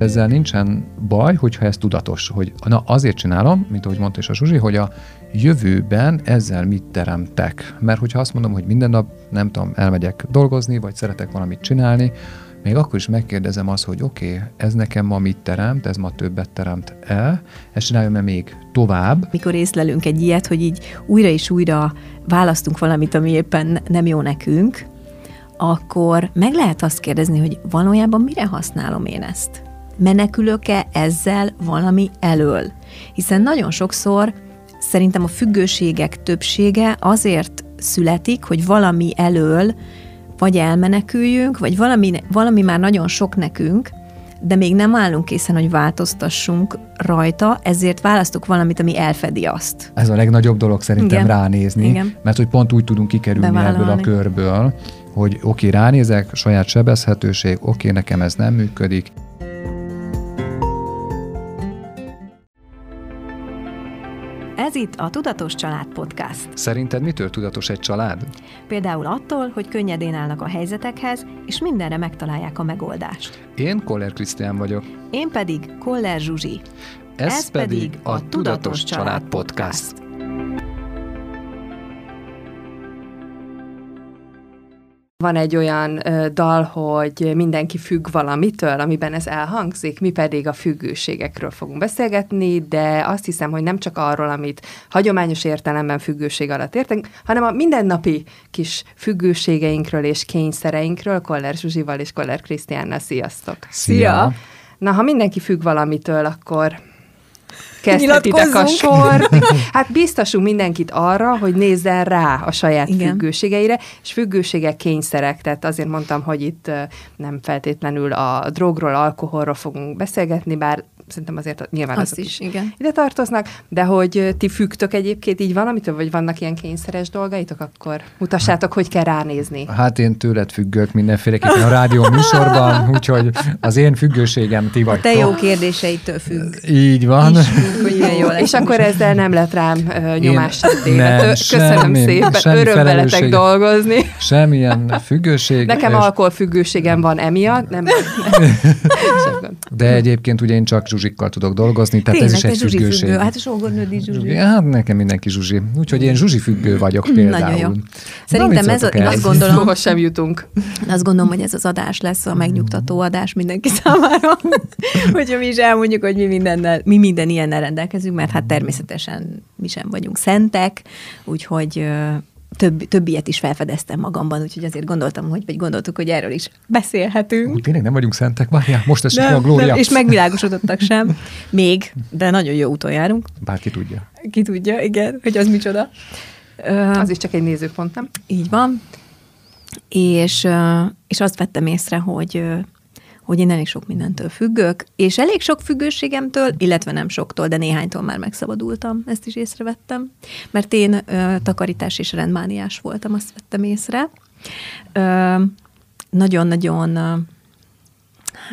Ezzel nincsen baj, hogyha ez tudatos, hogy na azért csinálom, mint ahogy mondta is a Zsuzsi, hogy a jövőben ezzel mit teremtek. Mert hogyha azt mondom, hogy minden nap, nem tudom, elmegyek dolgozni, vagy szeretek valamit csinálni, még akkor is megkérdezem azt, hogy oké, okay, ez nekem ma mit teremt, ez ma többet teremt el, ezt csináljam-e még tovább. Mikor észlelünk egy ilyet, hogy így újra és újra választunk valamit, ami éppen nem jó nekünk, akkor meg lehet azt kérdezni, hogy valójában mire használom én ezt? Menekülök-e ezzel valami elől? Hiszen nagyon sokszor szerintem a függőségek többsége azért születik, hogy valami elől vagy elmeneküljünk, vagy valami, valami már nagyon sok nekünk, de még nem állunk készen, hogy változtassunk rajta, ezért választok valamit, ami elfedi azt. Ez a legnagyobb dolog szerintem Igen. ránézni, Igen. mert hogy pont úgy tudunk kikerülni Bevállalni. ebből a körből, hogy oké, okay, ránézek, saját sebezhetőség, oké, okay, nekem ez nem működik, itt a Tudatos Család Podcast. Szerinted mitől tudatos egy család? Például attól, hogy könnyedén állnak a helyzetekhez, és mindenre megtalálják a megoldást. Én Koller Krisztián vagyok. Én pedig Koller Zsuzsi. Ez, Ez pedig a Tudatos Család Podcast. Podcast. Van egy olyan ö, dal, hogy mindenki függ valamitől, amiben ez elhangzik, mi pedig a függőségekről fogunk beszélgetni, de azt hiszem, hogy nem csak arról, amit hagyományos értelemben függőség alatt értünk, hanem a mindennapi kis függőségeinkről és kényszereinkről, Koller Zsuzsival és Koller Krisztiánnal. Sziasztok! Szia! Na, ha mindenki függ valamitől, akkor kezdhetitek a sor. Hát biztosunk mindenkit arra, hogy nézzen rá a saját Igen. függőségeire, és függőségek kényszerek, tehát azért mondtam, hogy itt nem feltétlenül a drogról, alkoholról fogunk beszélgetni, bár szerintem azért nyilván Azt azok is, igen. ide tartoznak, de hogy ti függtök egyébként így valamitől, vagy vannak ilyen kényszeres dolgaitok, akkor mutassátok, hogy kell ránézni. Hát én tőled függök mindenféleképpen a rádió műsorban, úgyhogy az én függőségem ti vagy. A te jó kérdéseitől függ. Így van. Is függ, hogy jó lesz. És akkor ezzel nem lett rám uh, nyomás Köszönöm semmi, szépen, semmi öröm veletek dolgozni. Semmilyen függőség. Nekem és... alkoholfüggőségem van emiatt. Nem, de egyébként ugye én csak zsuzsikkal tudok dolgozni, tehát Tényleg, ez is egy függőség. Függő. Hát a sógornőd zsuzsi. Hát nekem mindenki zsuzsi. Úgyhogy én zsuzsi függő vagyok például. Nagyon jó. Szerintem ez, a, én azt gondolom, Hova sem jutunk. Azt gondolom, hogy ez az adás lesz a megnyugtató adás mindenki számára, hogyha mi is elmondjuk, hogy mi, mindennel, mi minden ilyennel rendelkezünk, mert hát természetesen mi sem vagyunk szentek, úgyhogy több, több ilyet is felfedeztem magamban, úgyhogy azért gondoltam, hogy, vagy gondoltuk, hogy erről is beszélhetünk. Úgy tényleg nem vagyunk szentek, várjál, most esik a glória. És megvilágosodottak sem, még, de nagyon jó úton járunk. Bárki tudja. Ki tudja, igen, hogy az micsoda. Az is csak egy nézőpont, nem? Így van. És, és azt vettem észre, hogy hogy én elég sok mindentől függök, és elég sok függőségemtől, illetve nem soktól, de néhánytól már megszabadultam, ezt is észrevettem, mert én ö, takarítás és rendmániás voltam, azt vettem észre. Ö, nagyon-nagyon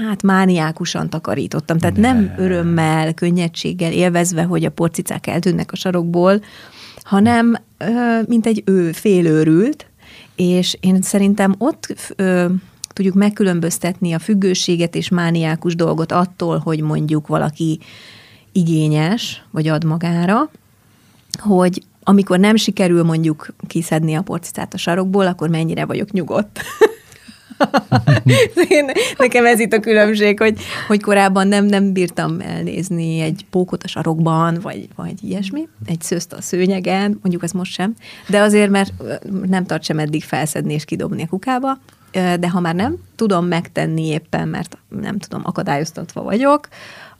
hát mániákusan takarítottam, tehát nem, nem örömmel, könnyedséggel, élvezve, hogy a porcicák eltűnnek a sarokból, hanem ö, mint egy ő félőrült, és én szerintem ott ö, tudjuk megkülönböztetni a függőséget és mániákus dolgot attól, hogy mondjuk valaki igényes, vagy ad magára, hogy amikor nem sikerül mondjuk kiszedni a porcicát a sarokból, akkor mennyire vagyok nyugodt. Én, nekem ez itt a különbség, hogy, hogy korábban nem, nem bírtam elnézni egy pókot a sarokban, vagy, vagy ilyesmi, egy szőzt a szőnyegen, mondjuk ez most sem, de azért, mert nem tart sem eddig felszedni és kidobni a kukába, de ha már nem tudom megtenni éppen, mert nem tudom, akadályoztatva vagyok,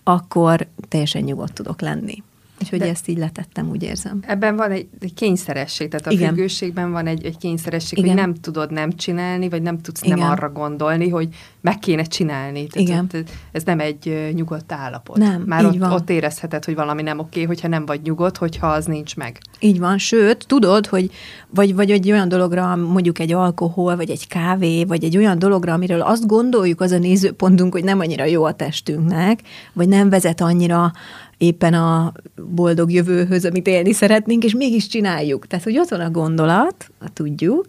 akkor teljesen nyugodt tudok lenni. Úgyhogy De ezt így letettem, úgy érzem. Ebben van egy, egy kényszeresség, tehát a Igen. függőségben van egy, egy kényszeresség, Igen. hogy nem tudod nem csinálni, vagy nem tudsz Igen. nem arra gondolni, hogy meg kéne csinálni. Tehát Igen. Ott, ez nem egy nyugodt állapot. Nem, Már így ott, van. ott érezheted, hogy valami nem oké, hogyha nem vagy nyugodt, hogyha az nincs meg. Így van, sőt, tudod, hogy vagy, vagy egy olyan dologra, mondjuk egy alkohol, vagy egy kávé, vagy egy olyan dologra, amiről azt gondoljuk, az a nézőpontunk, hogy nem annyira jó a testünknek, vagy nem vezet annyira éppen a boldog jövőhöz, amit élni szeretnénk, és mégis csináljuk. Tehát, hogy ott van a gondolat, tudjuk,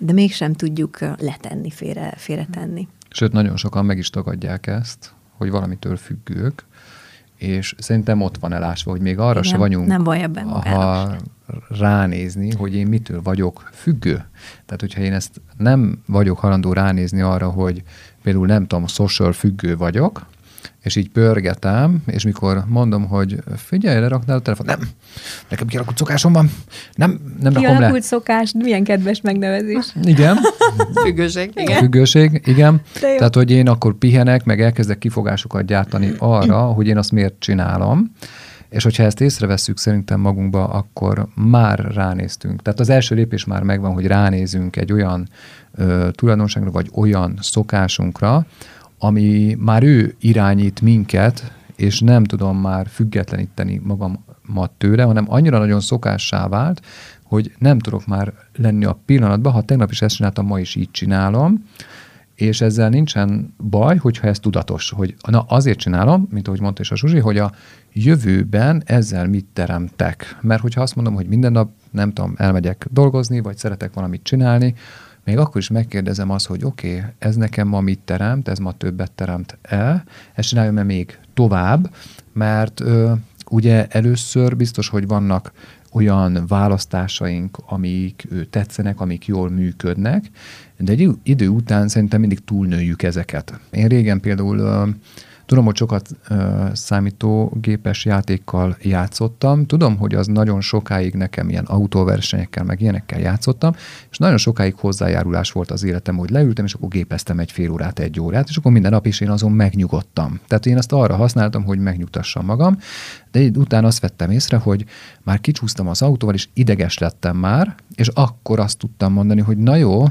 de mégsem tudjuk letenni, félre, félretenni. Sőt, nagyon sokan meg is tagadják ezt, hogy valamitől függők, és szerintem ott van elásva, hogy még arra Igen, se vagyunk, nem baj ebben ha ránézni, hogy én mitől vagyok függő. Tehát, hogyha én ezt nem vagyok halandó ránézni arra, hogy például nem tudom, social függő vagyok, és így pörgetem, és mikor mondom, hogy figyelj, leraknál a telefon, nem, nekem kialakult szokásom van, nem, nem rakom le. Szokás, milyen kedves megnevezés. Igen. Függőség. Igen. Függőség, igen. Tehát, hogy én akkor pihenek, meg elkezdek kifogásokat gyártani arra, hogy én azt miért csinálom. És hogyha ezt észrevesszük szerintem magunkba, akkor már ránéztünk. Tehát az első lépés már megvan, hogy ránézünk egy olyan ö, tulajdonságra, vagy olyan szokásunkra, ami már ő irányít minket, és nem tudom már függetleníteni magamat tőle, hanem annyira nagyon szokássá vált, hogy nem tudok már lenni a pillanatban, ha tegnap is ezt csináltam, ma is így csinálom, és ezzel nincsen baj, hogyha ez tudatos, hogy na azért csinálom, mint ahogy mondta is a Zsuzsi, hogy a jövőben ezzel mit teremtek. Mert hogyha azt mondom, hogy minden nap, nem tudom, elmegyek dolgozni, vagy szeretek valamit csinálni, még akkor is megkérdezem azt, hogy oké, okay, ez nekem ma mit teremt, ez ma többet teremt el, ezt csináljam-e még tovább, mert ö, ugye először biztos, hogy vannak olyan választásaink, amik tetszenek, amik jól működnek, de egy idő után szerintem mindig túlnőjük ezeket. Én régen például Tudom, hogy sokat ö, számítógépes játékkal játszottam. Tudom, hogy az nagyon sokáig nekem ilyen autóversenyekkel, meg ilyenekkel játszottam, és nagyon sokáig hozzájárulás volt az életem, hogy leültem, és akkor gépeztem egy fél órát, egy órát, és akkor minden nap is én azon megnyugodtam. Tehát én azt arra használtam, hogy megnyugtassam magam, de így utána azt vettem észre, hogy már kicsúsztam az autóval, és ideges lettem már, és akkor azt tudtam mondani, hogy na jó,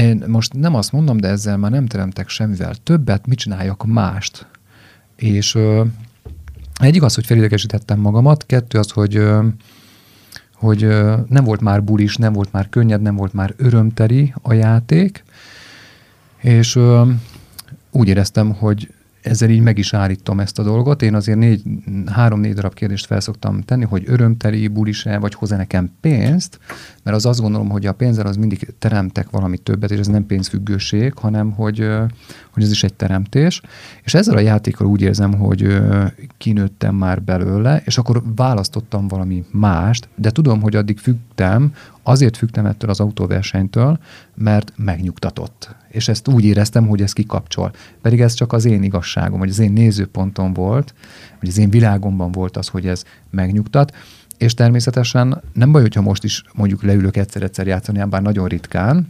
én most nem azt mondom, de ezzel már nem teremtek semmivel többet, mit csináljak mást. És ö, egyik az, hogy felidegesítettem magamat, kettő az, hogy ö, hogy ö, nem volt már bulis, nem volt már könnyed, nem volt már örömteri a játék, és ö, úgy éreztem, hogy ezzel így meg is állítom ezt a dolgot. Én azért négy, három-négy darab kérdést felszoktam tenni, hogy örömteli, bulis-e, vagy hozzá nekem pénzt, mert az azt gondolom, hogy a pénzzel az mindig teremtek valami többet, és ez nem pénzfüggőség, hanem hogy, hogy ez is egy teremtés. És ezzel a játékkal úgy érzem, hogy kinőttem már belőle, és akkor választottam valami mást, de tudom, hogy addig fügtem, azért fügtem ettől az autóversenytől, mert megnyugtatott. És ezt úgy éreztem, hogy ez kikapcsol. Pedig ez csak az én igazságom, vagy az én nézőpontom volt, vagy az én világomban volt az, hogy ez megnyugtat. És természetesen nem baj, hogyha most is mondjuk leülök egyszer-egyszer játszani, bár nagyon ritkán,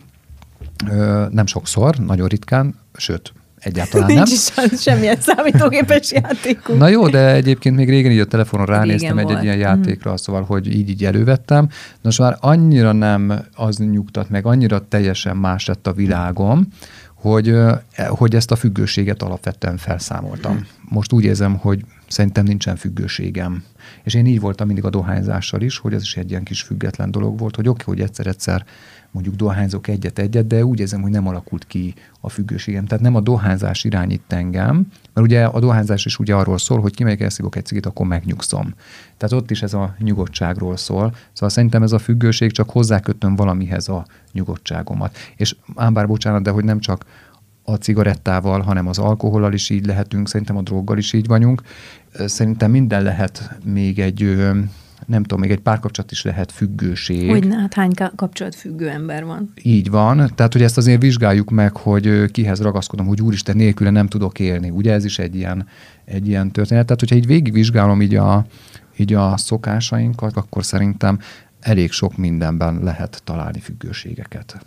nem sokszor, nagyon ritkán, sőt, egyáltalán Nincs nem. is semmilyen számítógépes játékunk. Na jó, de egyébként még régen így a telefonon ránéztem Régen egy, egy volt. ilyen játékra, mm. szóval, hogy így, így elővettem. Most már annyira nem az nyugtat meg, annyira teljesen más lett a világom, hogy, ö, hogy ezt a függőséget alapvetően felszámoltam. Most úgy érzem, hogy szerintem nincsen függőségem. És én így voltam mindig a dohányzással is, hogy ez is egy ilyen kis független dolog volt, hogy oké, okay, hogy egyszer-egyszer mondjuk dohányzok egyet-egyet, de úgy érzem, hogy nem alakult ki a függőségem. Tehát nem a dohányzás irányít engem, mert ugye a dohányzás is ugye arról szól, hogy kimegyek, elszívok egy cigit, akkor megnyugszom. Tehát ott is ez a nyugodtságról szól. Szóval szerintem ez a függőség csak hozzákötöm valamihez a nyugodtságomat. És ám bár bocsánat, de hogy nem csak a cigarettával, hanem az alkohollal is így lehetünk, szerintem a droggal is így vagyunk. Szerintem minden lehet még egy, nem tudom, még egy párkapcsolat is lehet függőség. Hogy hát hány ka- kapcsolatfüggő ember van? Így van, tehát hogy ezt azért vizsgáljuk meg, hogy kihez ragaszkodom, hogy úristen nélküle nem tudok élni. Ugye ez is egy ilyen, egy ilyen történet. Tehát hogyha így végigvizsgálom így a, így a szokásainkat, akkor szerintem elég sok mindenben lehet találni függőségeket.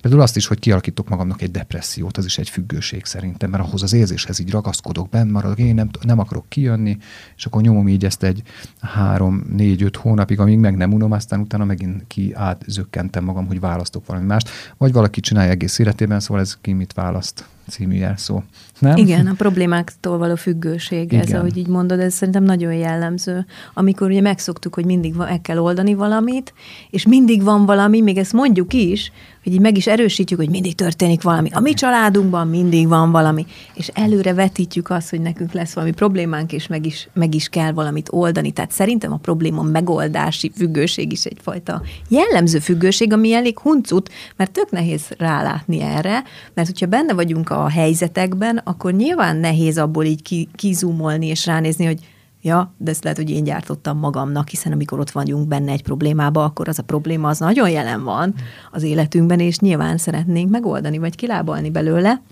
Például azt is, hogy kialakítok magamnak egy depressziót, az is egy függőség szerintem, mert ahhoz az érzéshez így ragaszkodok, benn maradok, én nem, nem akarok kijönni, és akkor nyomom így ezt egy három, négy, öt hónapig, amíg meg nem unom, aztán utána megint ki átzökkentem magam, hogy választok valami mást, vagy valaki csinálja egész életében, szóval ez ki mit választ című jelszó. Nem? Igen, a problémáktól való függőség, Igen. ez, ahogy így mondod, ez szerintem nagyon jellemző. Amikor ugye megszoktuk, hogy mindig meg kell oldani valamit, és mindig van valami, még ezt mondjuk is, hogy így meg is erősítjük, hogy mindig történik valami. A mi családunkban mindig van valami, és előre vetítjük azt, hogy nekünk lesz valami problémánk, és meg is, meg is kell valamit oldani. Tehát szerintem a probléma megoldási függőség is egyfajta jellemző függőség, ami elég huncut, mert tök nehéz rálátni erre, mert hogyha benne vagyunk a helyzetekben, akkor nyilván nehéz abból így kizumolni és ránézni, hogy ja, de ezt lehet, hogy én gyártottam magamnak, hiszen amikor ott vagyunk benne egy problémába, akkor az a probléma az nagyon jelen van az életünkben, és nyilván szeretnénk megoldani, vagy kilábalni belőle.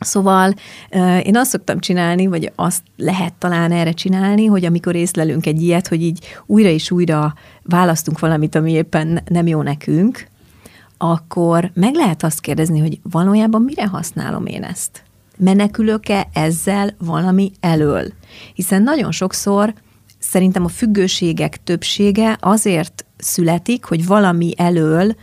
Szóval én azt szoktam csinálni, vagy azt lehet talán erre csinálni, hogy amikor észlelünk egy ilyet, hogy így újra és újra választunk valamit, ami éppen nem jó nekünk, akkor meg lehet azt kérdezni, hogy valójában mire használom én ezt? Menekülök-e ezzel valami elől? Hiszen nagyon sokszor szerintem a függőségek többsége azért születik, hogy valami elől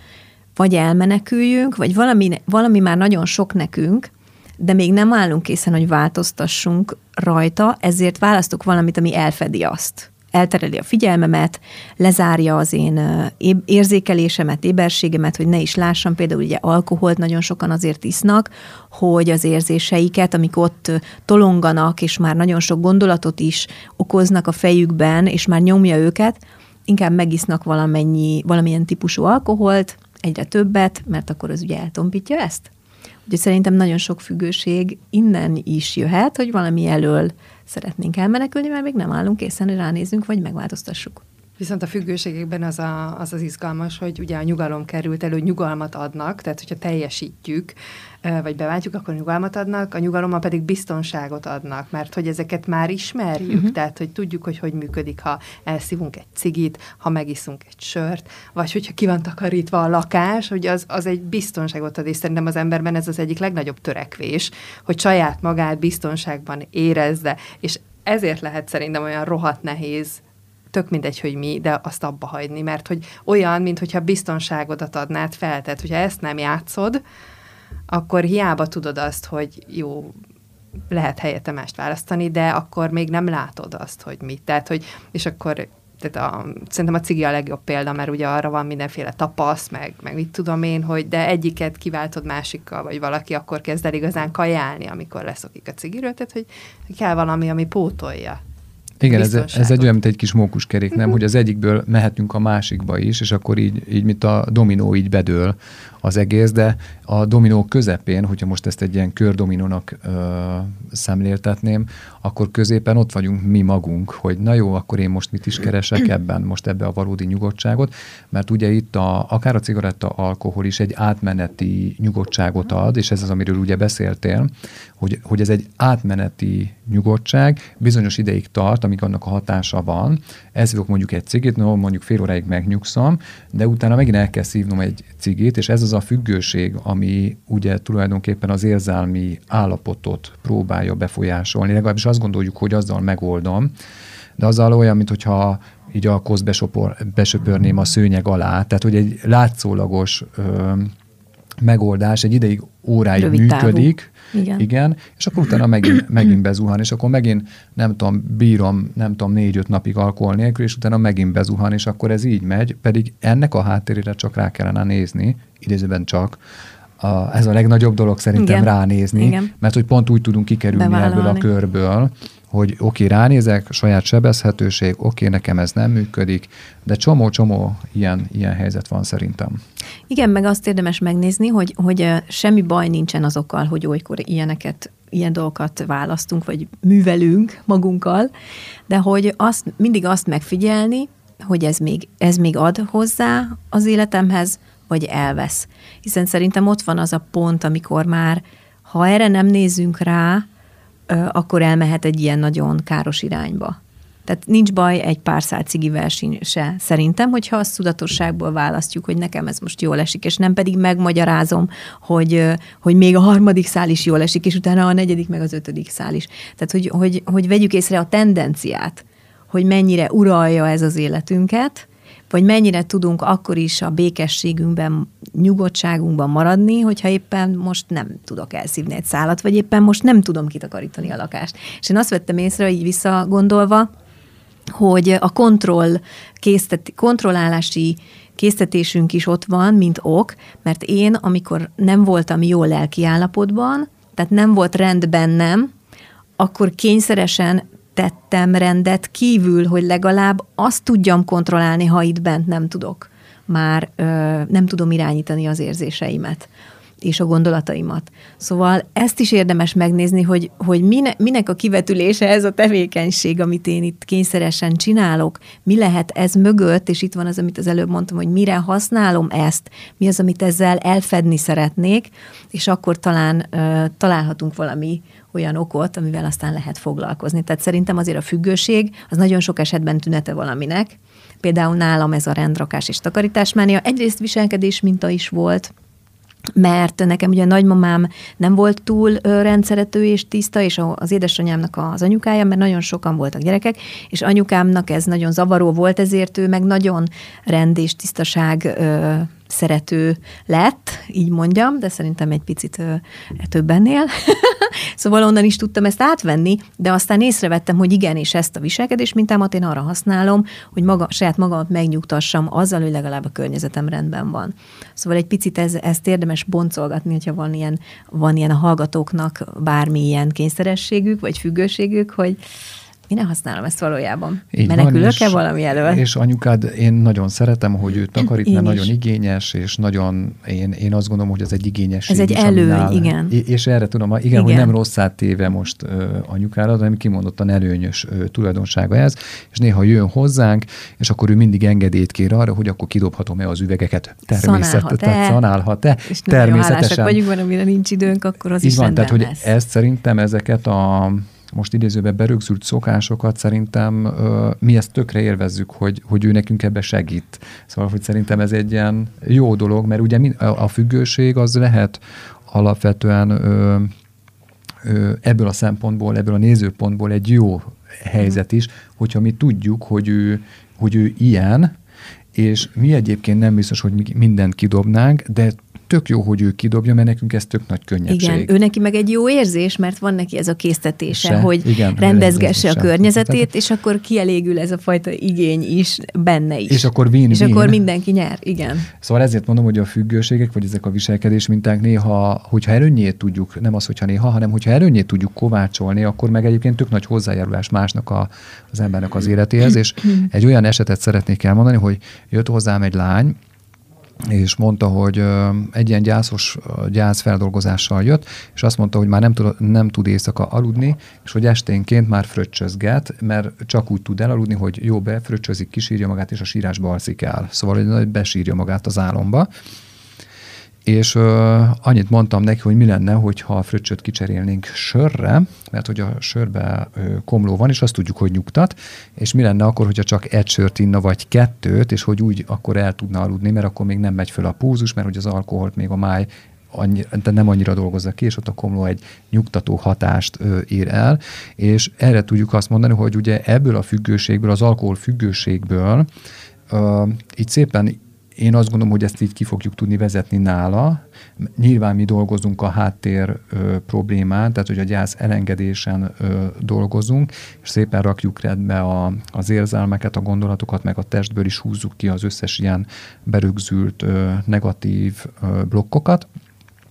vagy elmeneküljünk, vagy valami, valami már nagyon sok nekünk, de még nem állunk készen, hogy változtassunk rajta, ezért választok valamit, ami elfedi azt. Eltereli a figyelmemet, lezárja az én érzékelésemet, éberségemet, hogy ne is lássam. Például ugye alkoholt nagyon sokan azért isznak, hogy az érzéseiket, amik ott tolonganak, és már nagyon sok gondolatot is okoznak a fejükben, és már nyomja őket, inkább megisznak valamennyi, valamilyen típusú alkoholt, egyre többet, mert akkor az ugye eltompítja ezt. Úgyhogy szerintem nagyon sok függőség innen is jöhet, hogy valami elől szeretnénk elmenekülni, mert még nem állunk készen, hogy ránézzünk, vagy megváltoztassuk. Viszont a függőségekben az, a, az az izgalmas, hogy ugye a nyugalom került elő, nyugalmat adnak, tehát hogyha teljesítjük, vagy beváltjuk, akkor nyugalmat adnak, a nyugalommal pedig biztonságot adnak, mert hogy ezeket már ismerjük, uh-huh. tehát hogy tudjuk, hogy hogy működik, ha elszívunk egy cigit, ha megiszunk egy sört, vagy hogyha ki van takarítva a lakás, hogy az, az egy biztonságot ad, és szerintem az emberben ez az egyik legnagyobb törekvés, hogy saját magát biztonságban érezze, és ezért lehet szerintem olyan rohadt nehéz tök mindegy, hogy mi, de azt abba hagyni, mert hogy olyan, mintha biztonságodat adnád fel, tehát hogyha ezt nem játszod, akkor hiába tudod azt, hogy jó, lehet helyette mást választani, de akkor még nem látod azt, hogy mit. Tehát, hogy, és akkor tehát a, szerintem a cigi a legjobb példa, mert ugye arra van mindenféle tapasz, meg, meg mit tudom én, hogy de egyiket kiváltod másikkal, vagy valaki akkor kezd el igazán kajálni, amikor leszokik a cigiről, tehát hogy kell valami, ami pótolja. Igen, ez, ez egy olyan, mint egy kis mókuskerék, nem? Uh-huh. Hogy az egyikből mehetünk a másikba is, és akkor így, így mint a dominó így bedől az egész, de a dominó közepén, hogyha most ezt egy ilyen kördominónak ö, szemléltetném, akkor középen ott vagyunk mi magunk, hogy na jó, akkor én most mit is keresek ebben, most ebbe a valódi nyugodtságot, mert ugye itt a, akár a cigaretta alkohol is egy átmeneti nyugodtságot ad, és ez az, amiről ugye beszéltél, hogy, hogy ez egy átmeneti nyugodtság, bizonyos ideig tart, amíg annak a hatása van, ezzel mondjuk egy cigit, no, mondjuk fél óráig megnyugszom, de utána megint el kell szívnom egy cigit, és ez az a függőség, ami ugye tulajdonképpen az érzelmi állapotot próbálja befolyásolni. Legalábbis azt gondoljuk, hogy azzal megoldom, de azzal olyan, mintha így a kosz besöpörném a szőnyeg alá, tehát hogy egy látszólagos ö, megoldás egy ideig, óráig Rövid működik, igen. igen, és akkor utána megint, megint bezuhan, és akkor megint, nem tudom, bírom, nem tudom, négy-öt napig alkohol nélkül, és utána megint bezuhan, és akkor ez így megy, pedig ennek a háttérére csak rá kellene nézni, idézőben csak, a, ez a legnagyobb dolog szerintem Igen. ránézni, Igen. mert hogy pont úgy tudunk kikerülni Bevállalni. ebből a körből, hogy oké, okay, ránézek, saját sebezhetőség, oké, okay, nekem ez nem működik, de csomó-csomó ilyen, ilyen helyzet van szerintem. Igen, meg azt érdemes megnézni, hogy, hogy semmi baj nincsen azokkal, hogy olykor ilyeneket ilyen dolgokat választunk, vagy művelünk magunkkal, de hogy azt, mindig azt megfigyelni, hogy ez még, ez még ad hozzá az életemhez, vagy elvesz. Hiszen szerintem ott van az a pont, amikor már, ha erre nem nézzünk rá, akkor elmehet egy ilyen nagyon káros irányba. Tehát nincs baj egy pár szál cigivel se szerintem, hogyha azt tudatosságból választjuk, hogy nekem ez most jól esik, és nem pedig megmagyarázom, hogy, hogy még a harmadik szál is jól esik, és utána a negyedik, meg az ötödik szál is. Tehát, hogy, hogy, hogy vegyük észre a tendenciát, hogy mennyire uralja ez az életünket, vagy mennyire tudunk akkor is a békességünkben, nyugodtságunkban maradni, hogyha éppen most nem tudok elszívni egy szálat, vagy éppen most nem tudom kitakarítani a lakást. És én azt vettem észre, így visszagondolva, hogy a kontroll, késztet, kontrollálási késztetésünk is ott van, mint ok, mert én, amikor nem voltam jó lelki állapotban, tehát nem volt rend bennem, akkor kényszeresen tettem rendet kívül, hogy legalább azt tudjam kontrollálni, ha itt bent nem tudok. Már ö, nem tudom irányítani az érzéseimet. És a gondolataimat. Szóval ezt is érdemes megnézni, hogy, hogy mine, minek a kivetülése ez a tevékenység, amit én itt kényszeresen csinálok, mi lehet ez mögött, és itt van az, amit az előbb mondtam, hogy mire használom ezt, mi az, amit ezzel elfedni szeretnék, és akkor talán uh, találhatunk valami olyan okot, amivel aztán lehet foglalkozni. Tehát szerintem azért a függőség az nagyon sok esetben tünete valaminek. Például nálam ez a rendrakás és takarításmánia. Egyrészt viselkedés minta is volt, mert nekem ugye a nagymamám nem volt túl rendszerető és tiszta, és az édesanyámnak az anyukája, mert nagyon sokan voltak gyerekek, és anyukámnak ez nagyon zavaró volt, ezért ő meg nagyon rend és tisztaság szerető lett, így mondjam, de szerintem egy picit ö, többennél. szóval onnan is tudtam ezt átvenni, de aztán észrevettem, hogy igen, és ezt a viselkedés mintámat én arra használom, hogy maga, saját magamat megnyugtassam azzal, hogy legalább a környezetem rendben van. Szóval egy picit ez, ezt érdemes boncolgatni, hogyha van ilyen, van ilyen a hallgatóknak bármilyen kényszerességük, vagy függőségük, hogy én nem használom ezt valójában. Így Menekülök-e valami elől? És anyukád, én nagyon szeretem, hogy ő takarít, mert nagyon igényes, és nagyon, én, én azt gondolom, hogy ez egy igényes. Ez egy előny, igen. És erre tudom, igen, igen. hogy nem rosszát téve most uh, anyukára, hanem kimondottan előnyös uh, tulajdonsága ez, és néha jön hozzánk, és akkor ő mindig engedélyt kér arra, hogy akkor kidobhatom-e az üvegeket. Természetesen. Szanálhat-e. És természetesen. vagyunk, van, amire nincs időnk, akkor az Így is van, tehát, lesz. hogy ezt szerintem ezeket a most idézőben berögzült szokásokat szerintem ö, mi ezt tökre érvezzük, hogy, hogy ő nekünk ebbe segít. Szóval, hogy szerintem ez egy ilyen jó dolog, mert ugye a, függőség az lehet alapvetően ö, ö, ebből a szempontból, ebből a nézőpontból egy jó helyzet is, hogyha mi tudjuk, hogy ő, hogy ő ilyen, és mi egyébként nem biztos, hogy mi mindent kidobnánk, de tök jó, hogy ő kidobja, mert nekünk ez tök nagy könnyedség. Igen, ő neki meg egy jó érzés, mert van neki ez a késztetése, Se, hogy igen, rendezgesse a környezetét, Tehát, és akkor kielégül ez a fajta igény is benne is. És akkor win És akkor mindenki nyer, igen. Szóval ezért mondom, hogy a függőségek, vagy ezek a viselkedés minták néha, hogyha erőnyét tudjuk, nem az, hogyha néha, hanem hogyha erőnyét tudjuk kovácsolni, akkor meg egyébként tök nagy hozzájárulás másnak a, az embernek az életéhez, és egy olyan esetet szeretnék elmondani, hogy jött hozzám egy lány, és mondta, hogy egy ilyen gyászos gyászfeldolgozással jött, és azt mondta, hogy már nem tud, nem tud éjszaka aludni, és hogy esténként már fröccsözget, mert csak úgy tud elaludni, hogy jó befröccsözik, kisírja magát, és a sírásba alszik el. Szóval, hogy besírja magát az álomba és ö, annyit mondtam neki, hogy mi lenne, hogyha a fröccsöt kicserélnénk sörre, mert hogy a sörbe ö, komló van, és azt tudjuk, hogy nyugtat, és mi lenne akkor, hogyha csak egy sört inna, vagy kettőt, és hogy úgy akkor el tudna aludni, mert akkor még nem megy föl a púzus, mert hogy az alkoholt még a máj annyi, de nem annyira dolgozza ki, és ott a komló egy nyugtató hatást ö, ér el, és erre tudjuk azt mondani, hogy ugye ebből a függőségből, az alkohol függőségből ö, így szépen én azt gondolom, hogy ezt így ki fogjuk tudni vezetni nála. Nyilván mi dolgozunk a háttér ö, problémán, tehát hogy a gyász elengedésen ö, dolgozunk, és szépen rakjuk rendbe a, az érzelmeket, a gondolatokat, meg a testből is húzzuk ki az összes ilyen berögzült ö, negatív ö, blokkokat.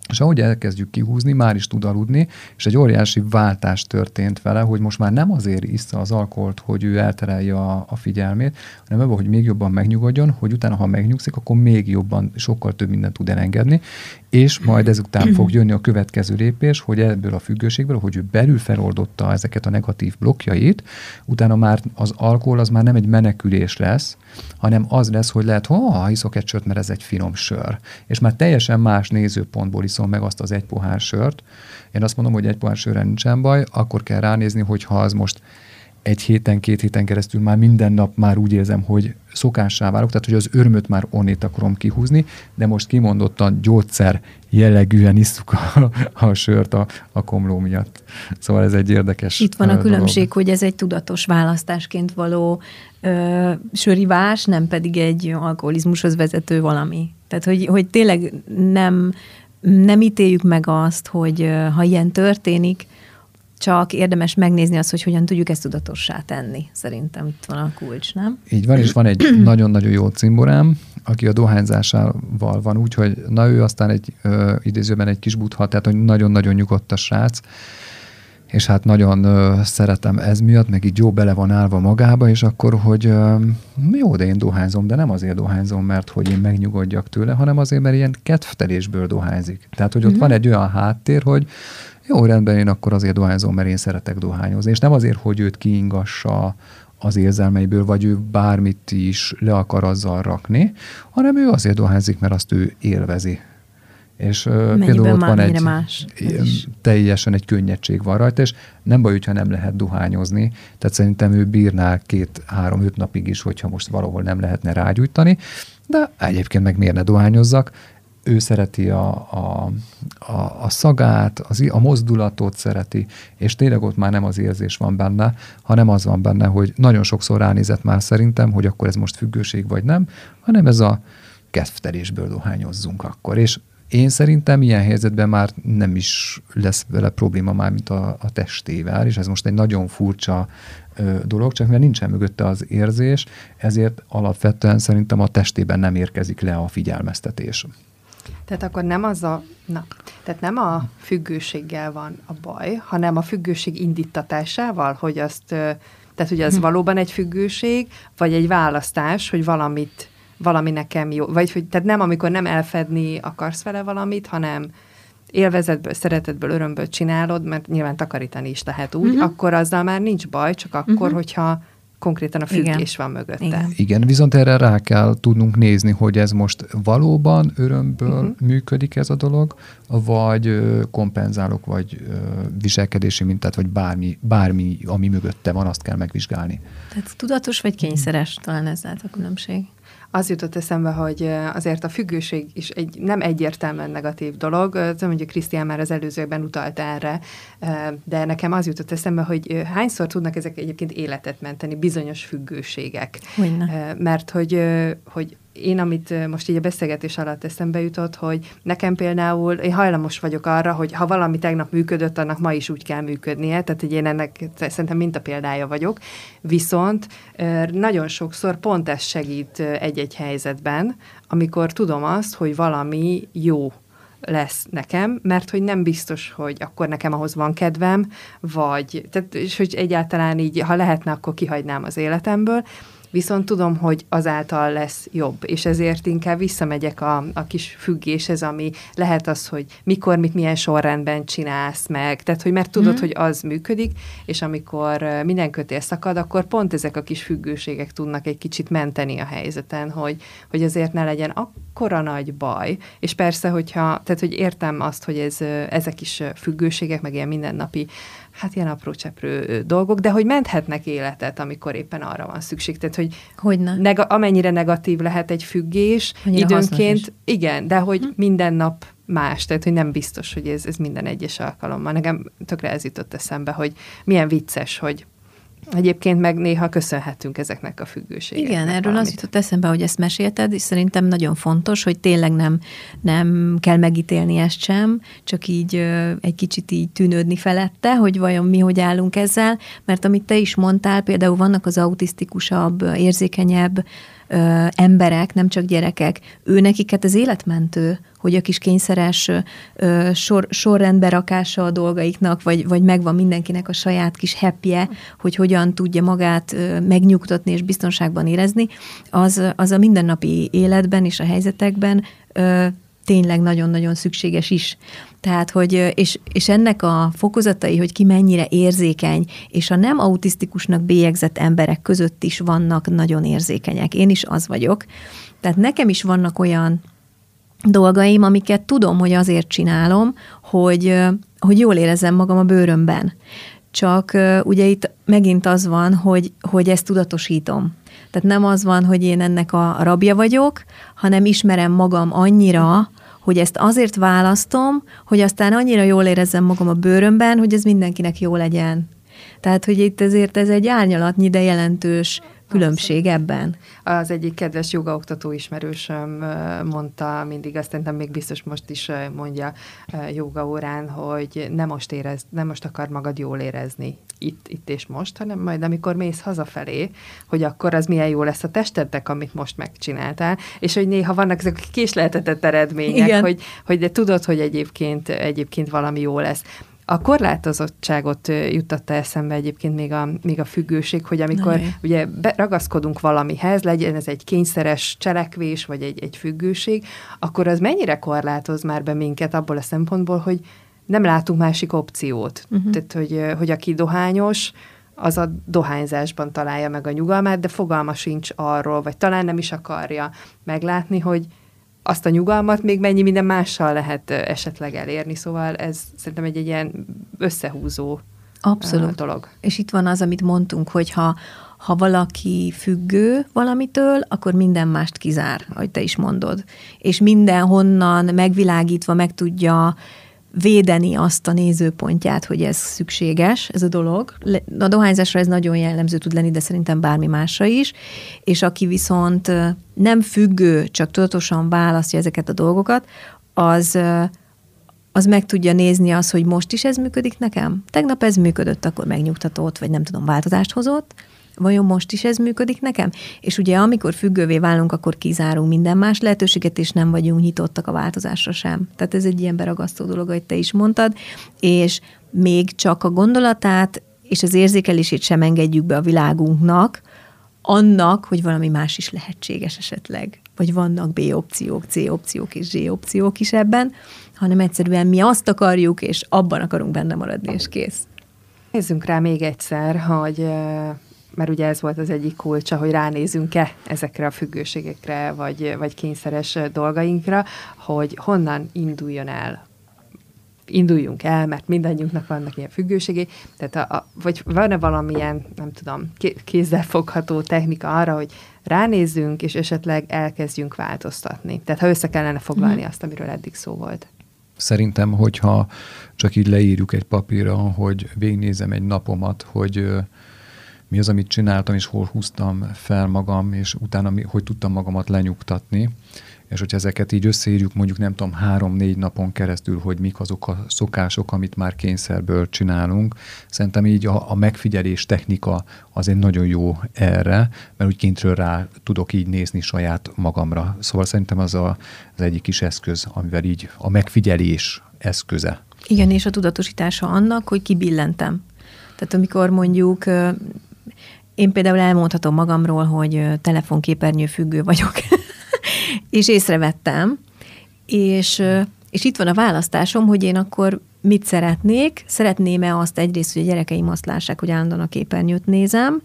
És ahogy elkezdjük kihúzni, már is tud aludni, és egy óriási váltás történt vele, hogy most már nem azért iszza az alkoholt, hogy ő elterelje a, a figyelmét, hanem ebben, hogy még jobban megnyugodjon, hogy utána, ha megnyugszik, akkor még jobban, sokkal több mindent tud elengedni, és majd ezután fog jönni a következő lépés, hogy ebből a függőségből, hogy ő belül feloldotta ezeket a negatív blokkjait, utána már az alkohol az már nem egy menekülés lesz, hanem az lesz, hogy lehet, ha iszok egy sört, mert ez egy finom sör. És már teljesen más nézőpontból iszom meg azt az egy pohár sört. Én azt mondom, hogy egy pohár sörre nincsen baj, akkor kell ránézni, hogy ha az most egy héten, két héten keresztül már minden nap már úgy érzem, hogy szokássá válok, tehát hogy az örömöt már onnét akarom kihúzni, de most kimondottan gyógyszer jellegűen isszuk a, a sört a, a komló miatt. Szóval ez egy érdekes Itt van a különbség, dolog. hogy ez egy tudatos választásként való ö, sörivás, nem pedig egy alkoholizmushoz vezető valami. Tehát, hogy, hogy tényleg nem, nem ítéljük meg azt, hogy ha ilyen történik, csak érdemes megnézni azt, hogy hogyan tudjuk ezt tudatossá tenni. Szerintem itt van a kulcs, nem? Így van, és van egy nagyon-nagyon jó cimborám, aki a dohányzásával van úgy, hogy na ő aztán egy ö, idézőben egy kis butha, tehát hogy nagyon-nagyon nyugodt a srác, és hát nagyon ö, szeretem ez miatt, meg így jó bele van állva magába, és akkor, hogy ö, jó, de én dohányzom, de nem azért dohányzom, mert hogy én megnyugodjak tőle, hanem azért, mert ilyen kedvtelésből dohányzik. Tehát, hogy ott mm-hmm. van egy olyan háttér, hogy jó, rendben, én akkor azért dohányzom, mert én szeretek dohányozni. És nem azért, hogy őt kiingassa az érzelmeiből, vagy ő bármit is le akar azzal rakni, hanem ő azért dohányzik, mert azt ő élvezi. És Mennyiben például ott van egy más, teljesen egy könnyedség van rajta, és nem baj, hogyha nem lehet dohányozni, tehát szerintem ő bírná két-három-öt napig is, hogyha most valahol nem lehetne rágyújtani, de egyébként meg miért ne dohányozzak, ő szereti a, a, a, a szagát, az, a mozdulatot szereti, és tényleg ott már nem az érzés van benne, hanem az van benne, hogy nagyon sokszor ránézett már szerintem, hogy akkor ez most függőség vagy nem, hanem ez a kedvtelésből dohányozzunk akkor. És én szerintem ilyen helyzetben már nem is lesz vele probléma már, mint a, a testével, és ez most egy nagyon furcsa ö, dolog, csak mert nincsen mögötte az érzés, ezért alapvetően szerintem a testében nem érkezik le a figyelmeztetés. Tehát akkor nem az a, na, tehát nem a függőséggel van a baj, hanem a függőség indítatásával, hogy azt, tehát hogy az hm. valóban egy függőség, vagy egy választás, hogy valamit, valami nekem jó, vagy hogy, tehát nem amikor nem elfedni akarsz vele valamit, hanem élvezetből, szeretetből, örömből csinálod, mert nyilván takarítani is lehet úgy, uh-huh. akkor azzal már nincs baj, csak akkor, uh-huh. hogyha konkrétan a függés Igen. van mögötte. Igen. Igen, viszont erre rá kell tudnunk nézni, hogy ez most valóban örömből uh-huh. működik ez a dolog, vagy kompenzálok, vagy viselkedési mintát, vagy bármi, bármi, ami mögötte van, azt kell megvizsgálni. Tehát tudatos vagy kényszeres, talán ez lehet a különbség az jutott eszembe, hogy azért a függőség is egy nem egyértelműen negatív dolog. Tudom, hogy Krisztián már az előzőkben utalt erre, de nekem az jutott eszembe, hogy hányszor tudnak ezek egyébként életet menteni, bizonyos függőségek. Hogyne. Mert hogy, hogy én, amit most így a beszélgetés alatt eszembe jutott, hogy nekem például, én hajlamos vagyok arra, hogy ha valami tegnap működött, annak ma is úgy kell működnie, tehát hogy én ennek szerintem mint a példája vagyok, viszont nagyon sokszor pont ez segít egy-egy helyzetben, amikor tudom azt, hogy valami jó lesz nekem, mert hogy nem biztos, hogy akkor nekem ahhoz van kedvem, vagy, tehát, és hogy egyáltalán így, ha lehetne, akkor kihagynám az életemből, viszont tudom, hogy azáltal lesz jobb, és ezért inkább visszamegyek a, a kis függéshez, ami lehet az, hogy mikor, mit, milyen sorrendben csinálsz meg, tehát, hogy mert tudod, mm. hogy az működik, és amikor minden kötél szakad, akkor pont ezek a kis függőségek tudnak egy kicsit menteni a helyzeten, hogy, hogy azért ne legyen akkora nagy baj, és persze, hogyha, tehát, hogy értem azt, hogy ez, ezek is függőségek, meg ilyen mindennapi hát ilyen apró cseprő dolgok, de hogy menthetnek életet, amikor éppen arra van szükség. Tehát, hogy Hogyne. Neg- amennyire negatív lehet egy függés, Annyira időnként, igen, de hogy hm. minden nap más, tehát hogy nem biztos, hogy ez, ez minden egyes alkalommal. Nekem tökre ez jutott eszembe, hogy milyen vicces, hogy Egyébként meg néha köszönhetünk ezeknek a függőségeknek. Igen, erről valamit. az jutott eszembe, hogy ezt mesélted, és szerintem nagyon fontos, hogy tényleg nem, nem kell megítélni ezt sem, csak így egy kicsit így tűnődni felette, hogy vajon mi hogy állunk ezzel, mert amit te is mondtál, például vannak az autisztikusabb, érzékenyebb ö, emberek, nem csak gyerekek, ő nekik hát az életmentő, hogy a kis kényszeres ö, sor, sorrendbe rakása a dolgaiknak, vagy, vagy megvan mindenkinek a saját kis happy hogy hogyan tudja magát ö, megnyugtatni és biztonságban érezni, az, az a mindennapi életben és a helyzetekben ö, tényleg nagyon-nagyon szükséges is. Tehát, hogy, és, és ennek a fokozatai, hogy ki mennyire érzékeny, és a nem autisztikusnak bélyegzett emberek között is vannak nagyon érzékenyek. Én is az vagyok. Tehát nekem is vannak olyan dolgaim, amiket tudom, hogy azért csinálom, hogy, hogy jól érezzem magam a bőrömben. Csak ugye itt megint az van, hogy, hogy ezt tudatosítom. Tehát nem az van, hogy én ennek a rabja vagyok, hanem ismerem magam annyira, hogy ezt azért választom, hogy aztán annyira jól érezzem magam a bőrömben, hogy ez mindenkinek jó legyen. Tehát, hogy itt ezért ez egy árnyalatnyi, de jelentős különbség ebben? Az egyik kedves jogaoktató ismerősöm mondta mindig, azt szerintem még biztos most is mondja joga órán, hogy nem most, érez, nem most akar magad jól érezni itt, itt és most, hanem majd amikor mész hazafelé, hogy akkor az milyen jó lesz a testednek, amit most megcsináltál, és hogy néha vannak ezek a késleltetett eredmények, Igen. hogy, hogy de tudod, hogy egyébként, egyébként valami jó lesz A korlátozottságot juttatta eszembe egyébként még a, még a függőség, hogy amikor Na, ugye ragaszkodunk valamihez, legyen ez egy kényszeres cselekvés, vagy egy, egy függőség, akkor az mennyire korlátoz már be minket abból a szempontból, hogy nem látunk másik opciót. Uh-huh. Tehát, hogy, hogy aki dohányos, az a dohányzásban találja meg a nyugalmát, de fogalma sincs arról, vagy talán nem is akarja meglátni, hogy azt a nyugalmat még mennyi minden mással lehet esetleg elérni, szóval ez szerintem egy, egy ilyen összehúzó Abszolút. dolog. És itt van az, amit mondtunk, hogy ha, ha valaki függő valamitől, akkor minden mást kizár, ahogy te is mondod. És mindenhonnan megvilágítva meg tudja védeni azt a nézőpontját, hogy ez szükséges, ez a dolog. A dohányzásra ez nagyon jellemző tud lenni, de szerintem bármi másra is. És aki viszont nem függő, csak tudatosan választja ezeket a dolgokat, az az meg tudja nézni az, hogy most is ez működik nekem? Tegnap ez működött, akkor megnyugtatott, vagy nem tudom, változást hozott, vajon most is ez működik nekem? És ugye amikor függővé válunk, akkor kizárunk minden más lehetőséget, és nem vagyunk nyitottak a változásra sem. Tehát ez egy ilyen beragasztó dolog, ahogy te is mondtad, és még csak a gondolatát és az érzékelését sem engedjük be a világunknak, annak, hogy valami más is lehetséges esetleg, vagy vannak B opciók, C opciók és Z opciók is ebben, hanem egyszerűen mi azt akarjuk, és abban akarunk benne maradni, és kész. Nézzünk rá még egyszer, hogy mert ugye ez volt az egyik kulcsa, hogy ránézünk-e ezekre a függőségekre, vagy, vagy kényszeres dolgainkra, hogy honnan induljon el induljunk el, mert mindannyiunknak vannak ilyen függőségei, tehát a, a, vagy van-e valamilyen, nem tudom, kézzel fogható technika arra, hogy ránézzünk, és esetleg elkezdjünk változtatni. Tehát ha össze kellene foglalni mm. azt, amiről eddig szó volt. Szerintem, hogyha csak így leírjuk egy papírra, hogy végignézem egy napomat, hogy mi az, amit csináltam, és hol húztam fel magam, és utána mi, hogy tudtam magamat lenyugtatni. És hogyha ezeket így összeírjuk mondjuk nem tudom három-négy napon keresztül, hogy mik azok a szokások, amit már kényszerből csinálunk, szerintem így a, a megfigyelés technika az egy nagyon jó erre, mert úgy kintről rá tudok így nézni saját magamra. Szóval szerintem az a, az egyik kis eszköz, amivel így a megfigyelés eszköze. Igen, és a tudatosítása annak, hogy kibillentem. Tehát amikor mondjuk én például elmondhatom magamról, hogy telefonképernyő függő vagyok, és észrevettem, és, és itt van a választásom, hogy én akkor mit szeretnék. Szeretném-e azt egyrészt, hogy a gyerekeim azt lássák, hogy állandóan a képernyőt nézem.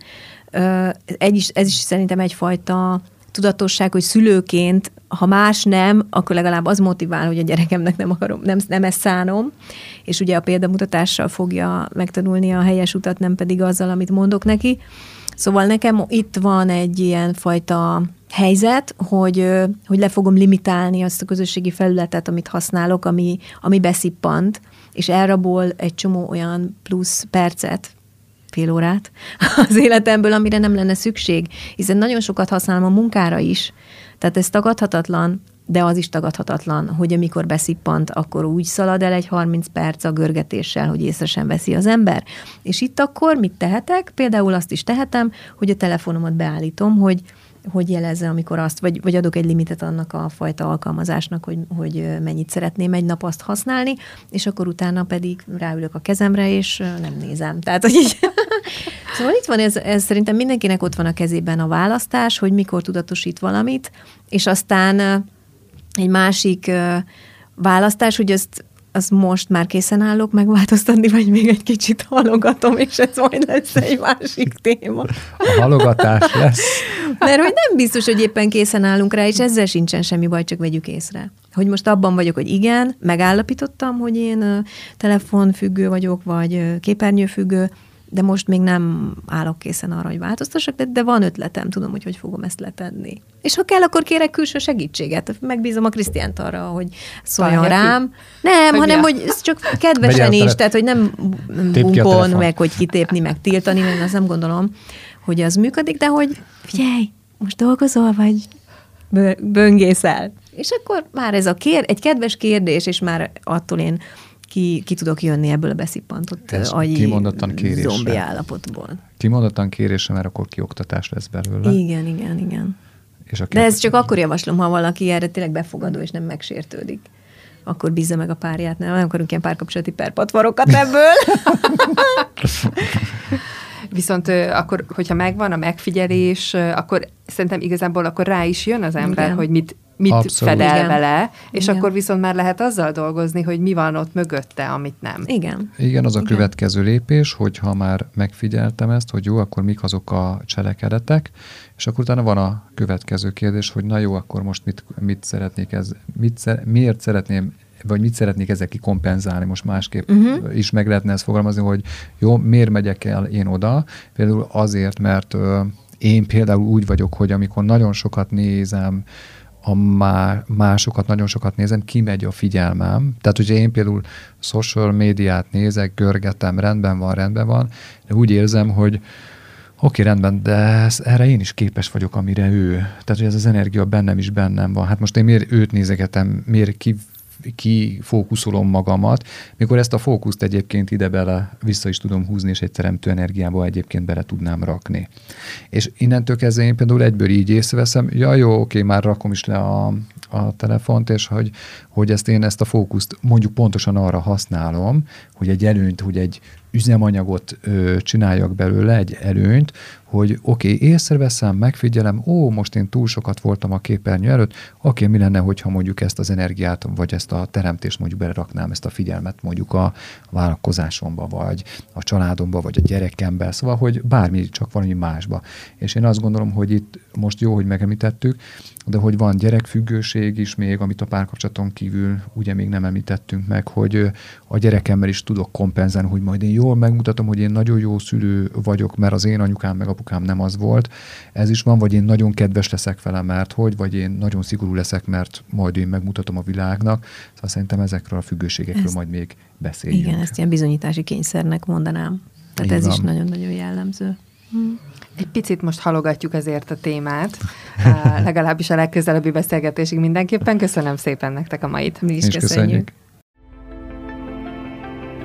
Ez is, ez is szerintem egyfajta tudatosság, hogy szülőként, ha más nem, akkor legalább az motivál, hogy a gyerekemnek nem akarom, nem, nem ezt szánom, és ugye a példamutatással fogja megtanulni a helyes utat, nem pedig azzal, amit mondok neki. Szóval nekem itt van egy ilyen fajta helyzet, hogy, hogy le fogom limitálni azt a közösségi felületet, amit használok, ami, ami beszippant, és elrabol egy csomó olyan plusz percet, fél órát az életemből, amire nem lenne szükség, hiszen nagyon sokat használom a munkára is, tehát ez tagadhatatlan, de az is tagadhatatlan, hogy amikor beszippant, akkor úgy szalad el egy 30 perc a görgetéssel, hogy észre sem veszi az ember. És itt akkor mit tehetek? Például azt is tehetem, hogy a telefonomat beállítom, hogy hogy jelezze, amikor azt, vagy, vagy adok egy limitet annak a fajta alkalmazásnak, hogy, hogy mennyit szeretném egy nap azt használni, és akkor utána pedig ráülök a kezemre, és nem nézem. Tehát, hogy így... szóval itt van, ez, ez szerintem mindenkinek ott van a kezében a választás, hogy mikor tudatosít valamit, és aztán egy másik választás, hogy ezt az most már készen állok megváltoztatni, vagy még egy kicsit halogatom, és ez majd lesz egy másik téma. A halogatás lesz. Mert hogy nem biztos, hogy éppen készen állunk rá, és ezzel sincsen semmi baj, csak vegyük észre. Hogy most abban vagyok, hogy igen, megállapítottam, hogy én telefonfüggő vagyok, vagy képernyőfüggő, de most még nem állok készen arra, hogy változtassak, de, de van ötletem, tudom, hogy hogy fogom ezt letenni. És ha kell, akkor kérek külső segítséget. Megbízom a Krisztiánt arra, hogy szóljon rám. Nem, hogy hanem, hogy ez csak kedvesen is, tehát, hogy nem bunkon, meg hogy kitépni, meg tiltani, mert azt nem gondolom, hogy az működik, de hogy figyelj, most dolgozol, vagy böngészel. És akkor már ez a kér, egy kedves kérdés, és már attól én ki, ki tudok jönni ebből a beszippantott Ez agyi kimondottan kérésre. zombi állapotból. Kimondottan kérésre, mert akkor kioktatás lesz belőle. Igen, igen, igen. És De ezt csak akkor javaslom, ha valaki erre tényleg befogadó és nem megsértődik. akkor bízza meg a párját. Nem, nem akarunk ilyen párkapcsolati perpatvarokat ebből. Viszont akkor, hogyha megvan a megfigyelés, akkor szerintem igazából akkor rá is jön az ember, Igen. hogy mit, mit Abszolút. fedel Igen. vele, és Igen. akkor viszont már lehet azzal dolgozni, hogy mi van ott mögötte, amit nem. Igen. Igen, az a Igen. következő lépés, hogyha már megfigyeltem ezt, hogy jó, akkor mik azok a cselekedetek, és akkor utána van a következő kérdés, hogy na jó, akkor most mit, mit szeretnék ez, mit, miért szeretném vagy mit szeretnék ezek kikompenzálni, most másképp uh-huh. is meg lehetne ezt fogalmazni, hogy jó, miért megyek el én oda? Például azért, mert ö, én például úgy vagyok, hogy amikor nagyon sokat nézem, a má, másokat nagyon sokat nézem, kimegy a figyelmem. Tehát, hogyha én például social médiát nézek, görgetem, rendben van, rendben van, de úgy érzem, hogy Oké, rendben, de erre én is képes vagyok, amire ő. Tehát, hogy ez az energia bennem is bennem van. Hát most én miért őt nézegetem, miért ki kifókuszolom magamat, mikor ezt a fókuszt egyébként ide bele vissza is tudom húzni, és egy teremtő energiába egyébként bele tudnám rakni. És innentől kezdve én például egyből így észreveszem, ja jó, oké, már rakom is le a, a telefont, és hogy, hogy ezt én ezt a fókuszt mondjuk pontosan arra használom, hogy egy előnyt, hogy egy üzemanyagot ö, csináljak belőle, egy előnyt, hogy oké, okay, észreveszem, megfigyelem, ó, most én túl sokat voltam a képernyő előtt, oké, okay, mi lenne, hogyha mondjuk ezt az energiát, vagy ezt a teremtést mondjuk beleraknám, ezt a figyelmet mondjuk a vállalkozásomba, vagy a családomba, vagy a gyerekembe, szóval, hogy bármi, csak valami másba. És én azt gondolom, hogy itt most jó, hogy megemlítettük, de hogy van gyerekfüggőség is még, amit a párkapcsolaton kívül ugye még nem említettünk meg, hogy a gyerekemmel is tudok kompenzálni, hogy majd én jól megmutatom, hogy én nagyon jó szülő vagyok, mert az én anyukám meg apukám nem az volt. Ez is van, vagy én nagyon kedves leszek vele, mert hogy, vagy én nagyon szigorú leszek, mert majd én megmutatom a világnak. Szóval szerintem ezekről a függőségekről ezt, majd még beszéljünk. Igen, ezt ilyen bizonyítási kényszernek mondanám. Tehát Így ez van. is nagyon-nagyon jellemző. Hm. Egy picit most halogatjuk ezért a témát, legalábbis a legközelebbi beszélgetésig mindenképpen. Köszönöm szépen nektek a mait. Mi is, is köszönjük. köszönjük.